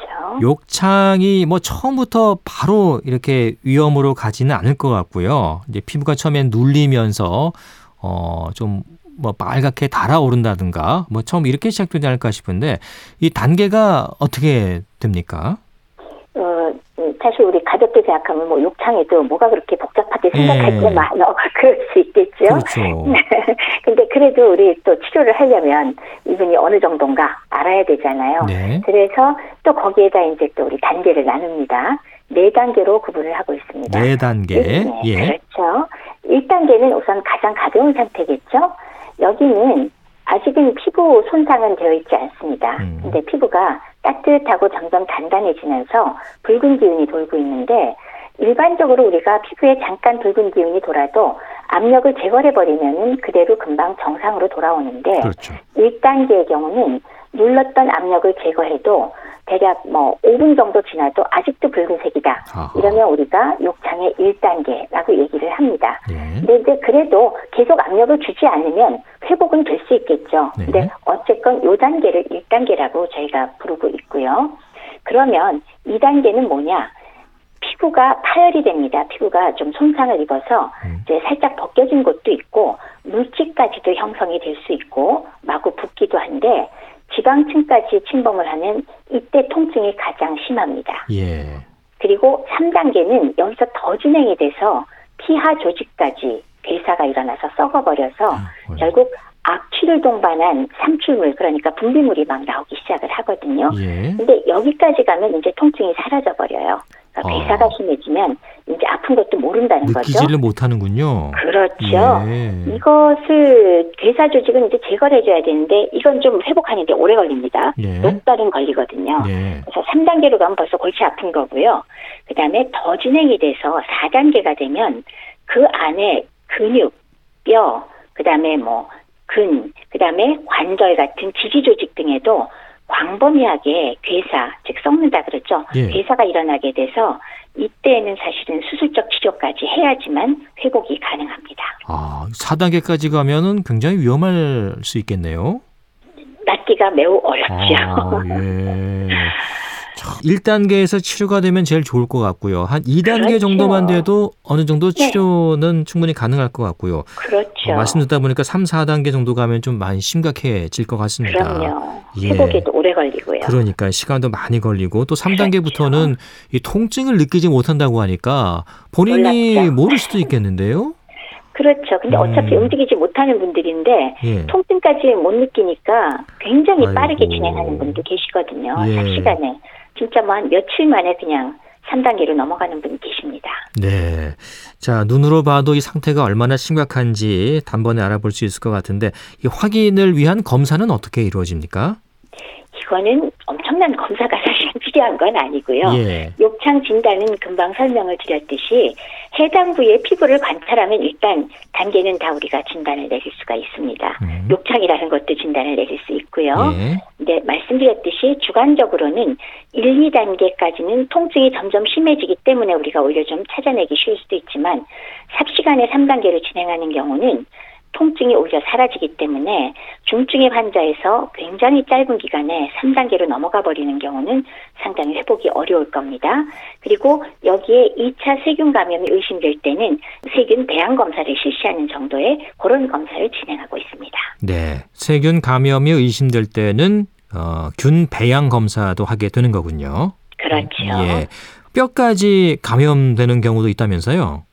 욕창이 뭐 처음부터 바로 이렇게 위험으로 가지는 않을 것 같고요. 이제 피부가 처음엔 눌리면서 어좀 뭐 빨갛게 달아오른다든가 뭐 처음 이렇게 시작되지 않을까 싶은데 이 단계가 어떻게 됩니까? 어, 음, 사실 우리 가볍게 생각하면 뭐 욕창에도 뭐가 그렇게 복잡하게 생각할 예. 게 많어 그럴 수 있겠죠. 그렇죠. 근데 그래도 우리 또 치료를 하려면 이분이 어느 정도인가 알아야 되잖아요. 네. 그래서 또 거기에다 이제 또 우리 단계를 나눕니다. 네 단계로 구분을 하고 있습니다. 네 단계. 네, 예. 그렇죠. 1단계는 우선 가장 가벼운 상태겠죠. 여기는 아직은 피부 손상은 되어 있지 않습니다. 음. 근데 피부가 따뜻하고 점점 단단해지면서 붉은 기운이 돌고 있는데 일반적으로 우리가 피부에 잠깐 붉은 기운이 돌아도 압력을 제거해버리면은 그대로 금방 정상으로 돌아오는데 그렇죠. 1단계의 경우는 눌렀던 압력을 제거해도 대략 뭐 5분 정도 지나도 아직도 붉은색이다. 아하. 이러면 우리가 욕창의 1단계라고 얘기를 합니다. 예. 근데 이제 그래도 계속 압력을 주지 않으면 회복은 될 수 있겠죠. 네. 근데 어쨌건 요 단계를 1단계라고 저희가 부르고 있고요. 그러면 2단계는 뭐냐? 피부가 파열이 됩니다. 피부가 좀 손상을 입어서 음. 이제 살짝 벗겨진 곳도 있고 물집까지도 형성이 될 수 있고 마구 붓기도 한데 지방층까지 침범을 하는 이때 통증이 가장 심합니다. 예. 그리고 3단계는 여기서 더 진행이 돼서 피하 조직까지 괴사가 일어나서 썩어버려서 아. 결국 악취를 동반한 삼출물 그러니까 분비물이 막 나오기 시작을 하거든요. 예. 근데 여기까지 가면 이제 통증이 사라져 버려요. 그러니까 아. 괴사가 심해지면 이제 아픈 것도 모른다는 거죠. 느끼지를 못하는군요. 그렇죠. 예. 이것을 괴사 조직은 이제 제거를 해줘야 되는데 이건 좀 회복하는데 오래 걸립니다. 예. 몇 달은 걸리거든요. 예. 그래서 3단계로 가면 벌써 골치 아픈 거고요. 그 다음에 더 진행이 돼서 4단계가 되면 그 안에 근육, 뼈, 그 다음에 뭐 근, 그 다음에 관절 같은 지지 조직 등에도 광범위하게 괴사, 즉 썩는다 그랬죠. 예. 괴사가 일어나게 돼서 이때는 사실은 수술적 치료까지 해야지만 회복이 가능합니다. 아, 4단계까지 가면은 굉장히 위험할 수 있겠네요. 낫기가 매우 어렵죠. 아, 예. 자, 1단계에서 치료가 되면 제일 좋을 것 같고요. 한 2단계 그렇죠. 정도만 돼도 어느 정도 네. 치료는 충분히 가능할 것 같고요. 그렇죠. 어, 말씀 듣다 보니까 3, 4단계 정도 가면 좀 많이 심각해질 것 같습니다. 그럼요. 예. 회복에도 오래 걸리고요. 그러니까 시간도 많이 걸리고 또 3단계부터는 이 통증을 느끼지 못한다고 하니까 본인이 몰랐죠. 모를 수도 있겠는데요. 그렇죠. 근데 음. 어차피 움직이지 못하는 분들인데 예. 통증까지 못 느끼니까 굉장히 아이고. 빠르게 진행하는 분도 계시거든요. 예. 단시간에. 진짜 뭐 한 며칠 만에 그냥 3단계로 넘어가는 분이 계십니다. 네. 자, 눈으로 봐도 이 상태가 얼마나 심각한지 단번에 알아볼 수 있을 것 같은데 이 확인을 위한 검사는 어떻게 이루어집니까? 이거는 엄청난 검사가 사실 필요한 건 아니고요. 예. 욕창 진단은 금방 설명을 드렸듯이 해당 부위의 피부를 관찰하면 일단 단계는 다 우리가 진단을 내릴 수가 있습니다. 음. 욕창이라는 것도 진단을 내릴 수 있고요. 예. 네, 말씀드렸듯이 주관적으로는 1, 2단계까지는 통증이 점점 심해지기 때문에 우리가 오히려 좀 찾아내기 쉬울 수도 있지만 삽시간에 3단계로 진행하는 경우는 통증이 오히려 사라지기 때문에 중증의 환자에서 굉장히 짧은 기간에 3단계로 넘어가 버리는 경우는 상당히 회복이 어려울 겁니다. 그리고 여기에 2차 세균 감염이 의심될 때는 세균 배양 검사를 실시하는 정도의 그런 검사를 진행하고 있습니다. 네. 세균 감염이 의심될 때는 어, 균 배양 검사도 하게 되는 거군요. 그렇죠. 예. 뼈까지 감염되는 경우도 있다면서요?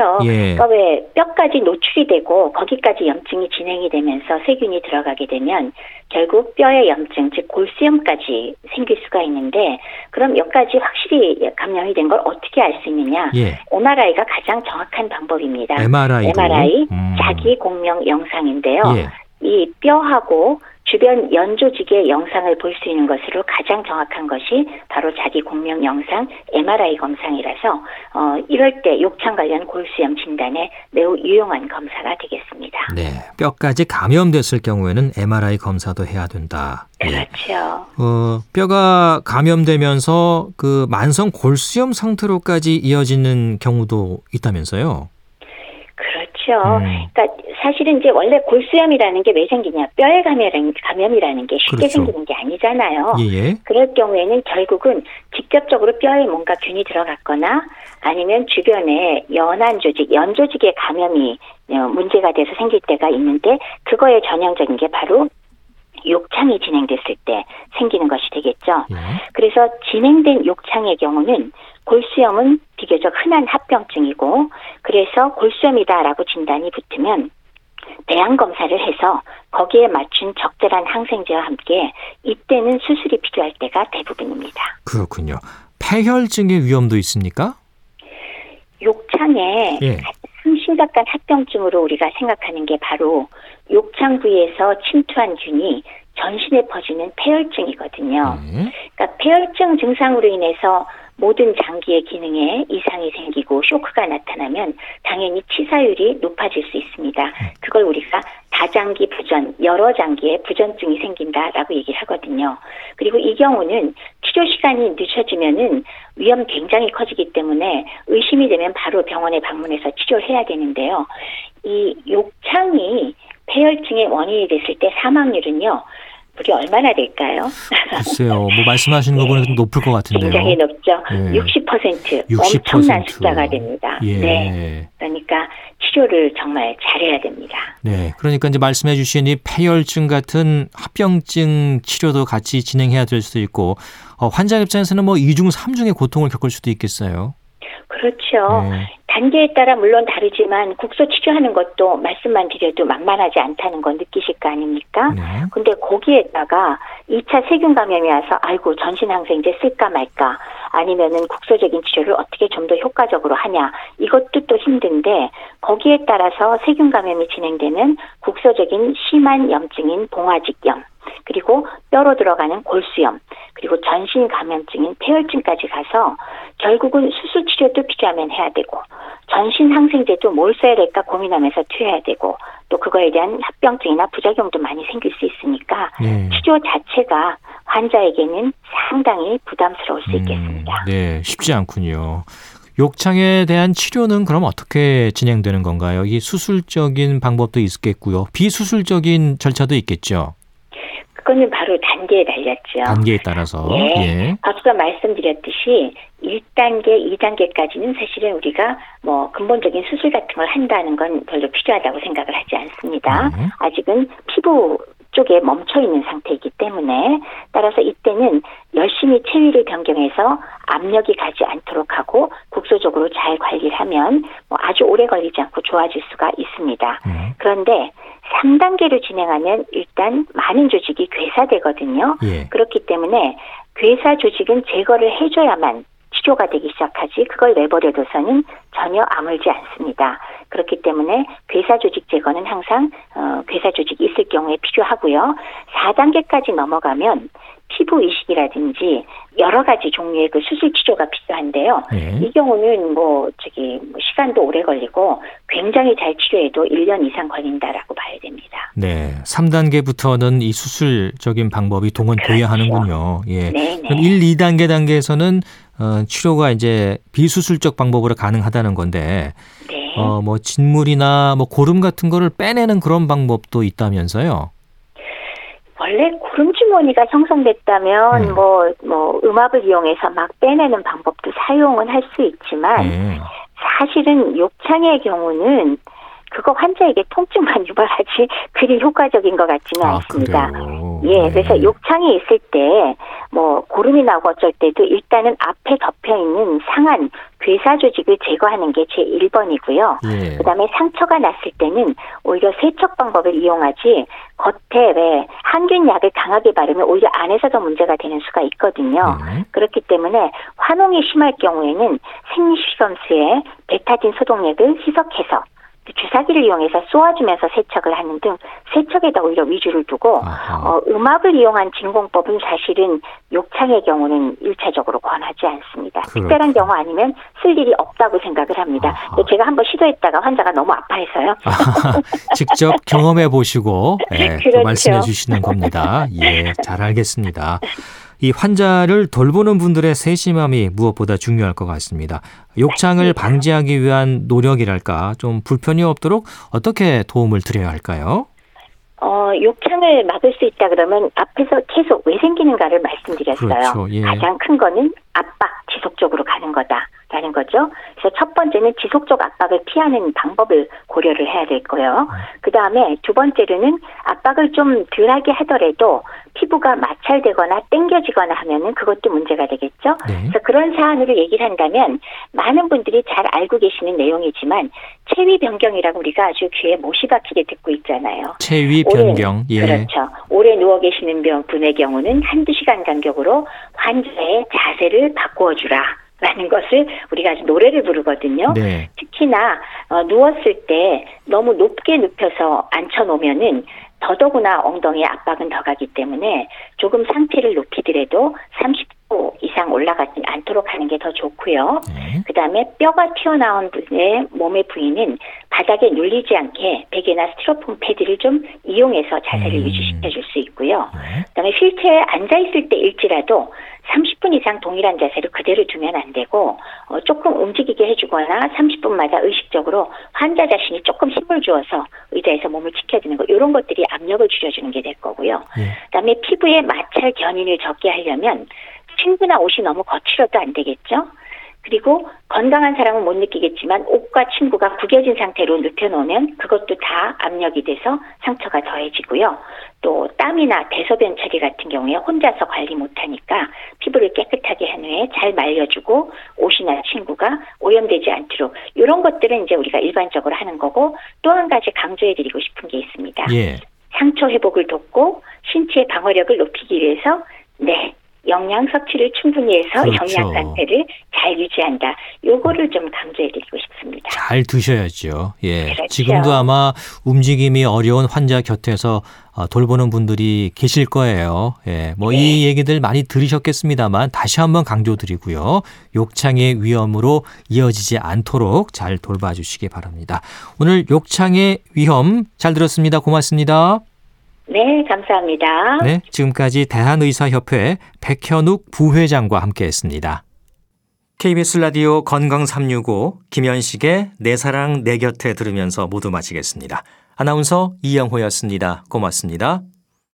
그렇죠. 예. 그러니까 왜 뼈까지 노출이 되고 거기까지 염증이 진행이 되면서 세균이 들어가게 되면 결국 뼈의 염증, 즉 골수염까지 생길 수가 있는데 그럼 여기까지 확실히 감염이 된 걸 어떻게 알 수 있느냐? 예. MRI가 가장 정확한 방법입니다. MRI도. MRI 음. 자기 공명 영상인데요. 예. 이 뼈하고 주변 연조직의 영상을 볼 수 있는 것으로 가장 정확한 것이 바로 자기 공명 영상 MRI 검사이라서 어, 이럴 때 욕창 관련 골수염 진단에 매우 유용한 검사가 되겠습니다. 네. 뼈까지 감염됐을 경우에는 MRI 검사도 해야 된다. 예. 그렇죠. 어, 뼈가 감염되면서 그 만성 골수염 상태로까지 이어지는 경우도 있다면서요? 그렇죠. 음. 그러니까 사실은 이제 원래 골수염이라는 게 왜 생기냐? 뼈에 감염, 감염이라는 게 쉽게 그렇죠. 생기는 게 아니잖아요. 예. 그럴 경우에는 결국은 직접적으로 뼈에 뭔가 균이 들어갔거나 아니면 주변에 연한 조직, 연 조직의 감염이 어, 문제가 돼서 생길 때가 있는데 그거의 전형적인 게 바로 욕창이 진행됐을 때 생기는 것이 되겠죠. 예. 그래서 진행된 욕창의 경우는 골수염은 비교적 흔한 합병증이고 그래서 골수염이다라고 진단이 붙으면 배양 검사를 해서 거기에 맞춘 적절한 항생제와 함께 이때는 수술이 필요할 때가 대부분입니다. 그렇군요. 폐혈증의 위험도 있습니까? 욕창에 예. 심각한 합병증으로 우리가 생각하는 게 바로 욕창 부위에서 침투한 균이 전신에 퍼지는 폐혈증이거든요. 네. 그러니까 폐혈증 증상으로 인해서 모든 장기의 기능에 이상이 생기고 쇼크가 나타나면 당연히 치사율이 높아질 수 있습니다. 그걸 우리가 다장기 부전, 여러 장기에 부전증이 생긴다라고 얘기를 하거든요. 그리고 이 경우는 치료 시간이 늦춰지면은 위험 굉장히 커지기 때문에 의심이 되면 바로 병원에 방문해서 치료를 해야 되는데요. 이 욕창이 폐혈증의 원인이 됐을 때 사망률은요. 무려 얼마나 될까요? 글쎄요. 뭐 말씀하시는 거 보니까 좀 높을 것 같은데요. 굉장히 높죠. 네. 60%, 60%. 엄청난 숫자가 됩니다. 예. 네. 그러니까 치료를 정말 잘해야 됩니다. 네. 그러니까 이제 말씀해 주신 이 폐혈증 같은 합병증 치료도 같이 진행해야 될 수도 있고 어, 환자 입장에서는 뭐 2중, 3중의 고통을 겪을 수도 있겠어요. 그렇죠. 네. 단계에 따라 물론 다르지만 국소 치료하는 것도 말씀만 드려도 만만하지 않다는 건 느끼실 거 아닙니까? 네. 근데 거기에다가 2차 세균 감염이 와서 아이고 전신 항생제 쓸까 말까 아니면은 국소적인 치료를 어떻게 좀 더 효과적으로 하냐 이것도 또 힘든데 거기에 따라서 세균 감염이 진행되는 국소적인 심한 염증인 봉화직염 그리고 뼈로 들어가는 골수염 그리고 전신 감염증인 폐혈증까지 가서 결국은 수술 치료도 필요하면 해야 되고 전신 항생제도 뭘 써야 될까 고민하면서 투여해야 되고 또 그거에 대한 합병증이나 부작용도 많이 생길 수 있으니까 네. 치료 자체가 환자에게는 상당히 부담스러울 수 있겠습니다. 음, 네, 쉽지 않군요. 욕창에 대한 치료는 그럼 어떻게 진행되는 건가요? 이 수술적인 방법도 있겠고요. 비수술적인 절차도 있겠죠. 그거는 바로 단 계에 달렸죠. 단계에 따라서. 예. 예. 앞서 말씀드렸듯이 1단계, 2단계까지는 사실은 우리가 뭐 근본적인 수술 같은 걸 한다는 건 별로 필요하다고 생각을 하지 않습니다. 네. 아직은 피부 쪽에 멈춰 있는 상태이기 때문에 따라서 이때는 열심히 체위를 변경해서 압력이 가지 않도록 하고 국소적으로 잘 관리를 하면 뭐 아주 오래 걸리지 않고 좋아질 수가 있습니다. 음, 그런데 3단계로 진행하면 일단 많은 조직이 괴사되거든요. 예. 그렇기 때문에 괴사 조직은 제거를 해줘야만 치료가 되기 시작하지 그걸 내버려둬서는 전혀 아물지 않습니다. 그렇기 때문에 괴사 조직 제거는 항상 어, 괴사 조직이 있을 경우에 필요하고요. 4단계까지 넘어가면 피부 이식이라든지 여러 가지 종류의 그 수술 치료가 필요한데요. 예. 이 경우는 뭐 저기 뭐 시간도 오래 걸리고 굉장히 잘 치료해도 1년 이상 걸린다라고 봐야 됩니다. 네. 3단계부터는 이 수술적인 방법이 동원돼야 그렇죠. 하는군요. 예. 네, 그럼 네. 1, 2단계 단계에서는 어, 치료가 이제 비수술적 방법으로 가능하다는 건데 네. 어, 뭐 진물이나 뭐 고름 같은 거를 빼내는 그런 방법도 있다면서요. 원래 고름 주머니가 형성됐다면 음. 뭐, 뭐, 음압을 이용해서 막 빼내는 방법도 사용은 할 수 있지만 예. 사실은 욕창의 경우는 그거 환자에게 통증만 유발하지 그리 효과적인 것 같지는 아, 않습니다. 그래요. 예, 네. 그래서 욕창이 있을 때, 뭐, 고름이 나고 어쩔 때도 일단은 앞에 덮여 있는 상한 괴사 조직을 제거하는 게 제 1번이고요. 예. 그 다음에 상처가 났을 때는 오히려 세척 방법을 이용하지 겉에 왜 항균 약을 강하게 바르면 오히려 안에서 더 문제가 되는 수가 있거든요. 네. 그렇기 때문에 환홍이 심할 경우에는 생리식염수에 베타딘 소독약을 희석해서 주사기를 이용해서 쏘아주면서 세척을 하는 등 세척에다 오히려 위주를 두고. 어, 음압을 이용한 진공법은 사실은 욕창의 경우는 일차적으로 권하지 않습니다. 그렇군요. 특별한 경우 아니면 쓸 일이 없다고 생각을 합니다. 제가 한번 시도했다가 환자가 너무 아파해서요. 직접 경험해 보시고 예, 또 그렇죠. 말씀해 주시는 겁니다. 예, 잘 알겠습니다. 이 환자를 돌보는 분들의 세심함이 무엇보다 중요할 것 같습니다. 욕창을 방지하기 위한 노력이랄까 좀 불편이 없도록 어떻게 도움을 드려야 할까요? 어, 욕창을 막을 수 있다 그러면 앞에서 계속 왜 생기는가를 말씀드렸어요. 그렇죠. 예. 가장 큰 거는 압박 지속적으로 가는 거다 라는 거죠. 그래서 첫 번째는 지속적 압박을 피하는 방법을 고려를 해야 될 거예요. 그 다음에 두 번째로는 압박을 좀 덜하게 하더라도 피부가 마찰되거나 땡겨지거나 하면은 그것도 문제가 되겠죠. 네. 그래서 그런 사안으로 얘기를 한다면 많은 분들이 잘 알고 계시는 내용이지만 체위 변경이라고 우리가 아주 귀에 못이 박히게 듣고 있잖아요. 체위 오래- 변경. 예. 그렇죠. 오래 누워 계시는 병- 분의 경우는 한두 시간 간격으로 환자의 자세를 바꾸어 주라. 라는 것을 우리가 노래를 부르거든요. 네. 특히나 어, 누웠을 때 너무 높게 눕혀서 앉혀 놓으면은 더더구나 엉덩이에 압박은 더 가기 때문에 조금 상태를 높이더라도 30도 이상 올라가지 않도록 하는 게 더 좋고요. 네. 그 다음에 뼈가 튀어나온 분의 몸의 부위는 바닥에 눌리지 않게 베개나 스티로폼 패드를 좀 이용해서 자세를 음. 유지시켜 줄 수 있고요. 네. 그다음에 휠체어에 앉아 있을 때 일지라도 30분 이상 동일한 자세를 그대로 두면 안 되고 어, 조금 움직이게 해주거나 30분마다 의식적으로 환자 자신이 조금 힘을 주어서 의자에서 몸을 지켜주는 거 이런 것들이 압력을 줄여주는 게 될 거고요. 예. 그다음에 피부에 마찰 견인을 적게 하려면 친구나 옷이 너무 거칠어도 안 되겠죠. 그리고 건강한 사람은 못 느끼겠지만 옷과 친구가 구겨진 상태로 눕혀놓으면 그것도 다 압력이 돼서 상처가 더해지고요. 또 땀이나 대소변 처리 같은 경우에 혼자서 관리 못하니까 피부를 깨끗하게 한 후에 잘 말려주고 옷이나 친구가 오염되지 않도록 이런 것들은 이제 우리가 일반적으로 하는 거고 또 한 가지 강조해드리고 싶은 게 있습니다. 예. 상처 회복을 돕고 신체 방어력을 높이기 위해서 네 영양 섭취를 충분히 해서 그렇죠. 영양 상태를 잘 유지한다. 요거를 좀 강조해드리고 싶습니다. 잘 드셔야죠. 예. 그렇죠. 지금도 아마 움직임이 어려운 환자 곁에서 어, 돌보는 분들이 계실 거예요. 예. 뭐이 얘기들 많이 들으셨겠습니다만 다시 한번 강조드리고요. 욕창의 위험으로 이어지지 않도록 잘 돌봐 주시기 바랍니다. 오늘 욕창의 위험 잘 들었습니다. 고맙습니다. 네, 감사합니다. 네. 지금까지 대한의사협회 백현욱 부회장과 함께 했습니다. KBS 라디오 건강 365 김현식의 내 사랑 내 곁에 들으면서 모두 마치겠습니다. 아나운서 이영호였습니다. 고맙습니다.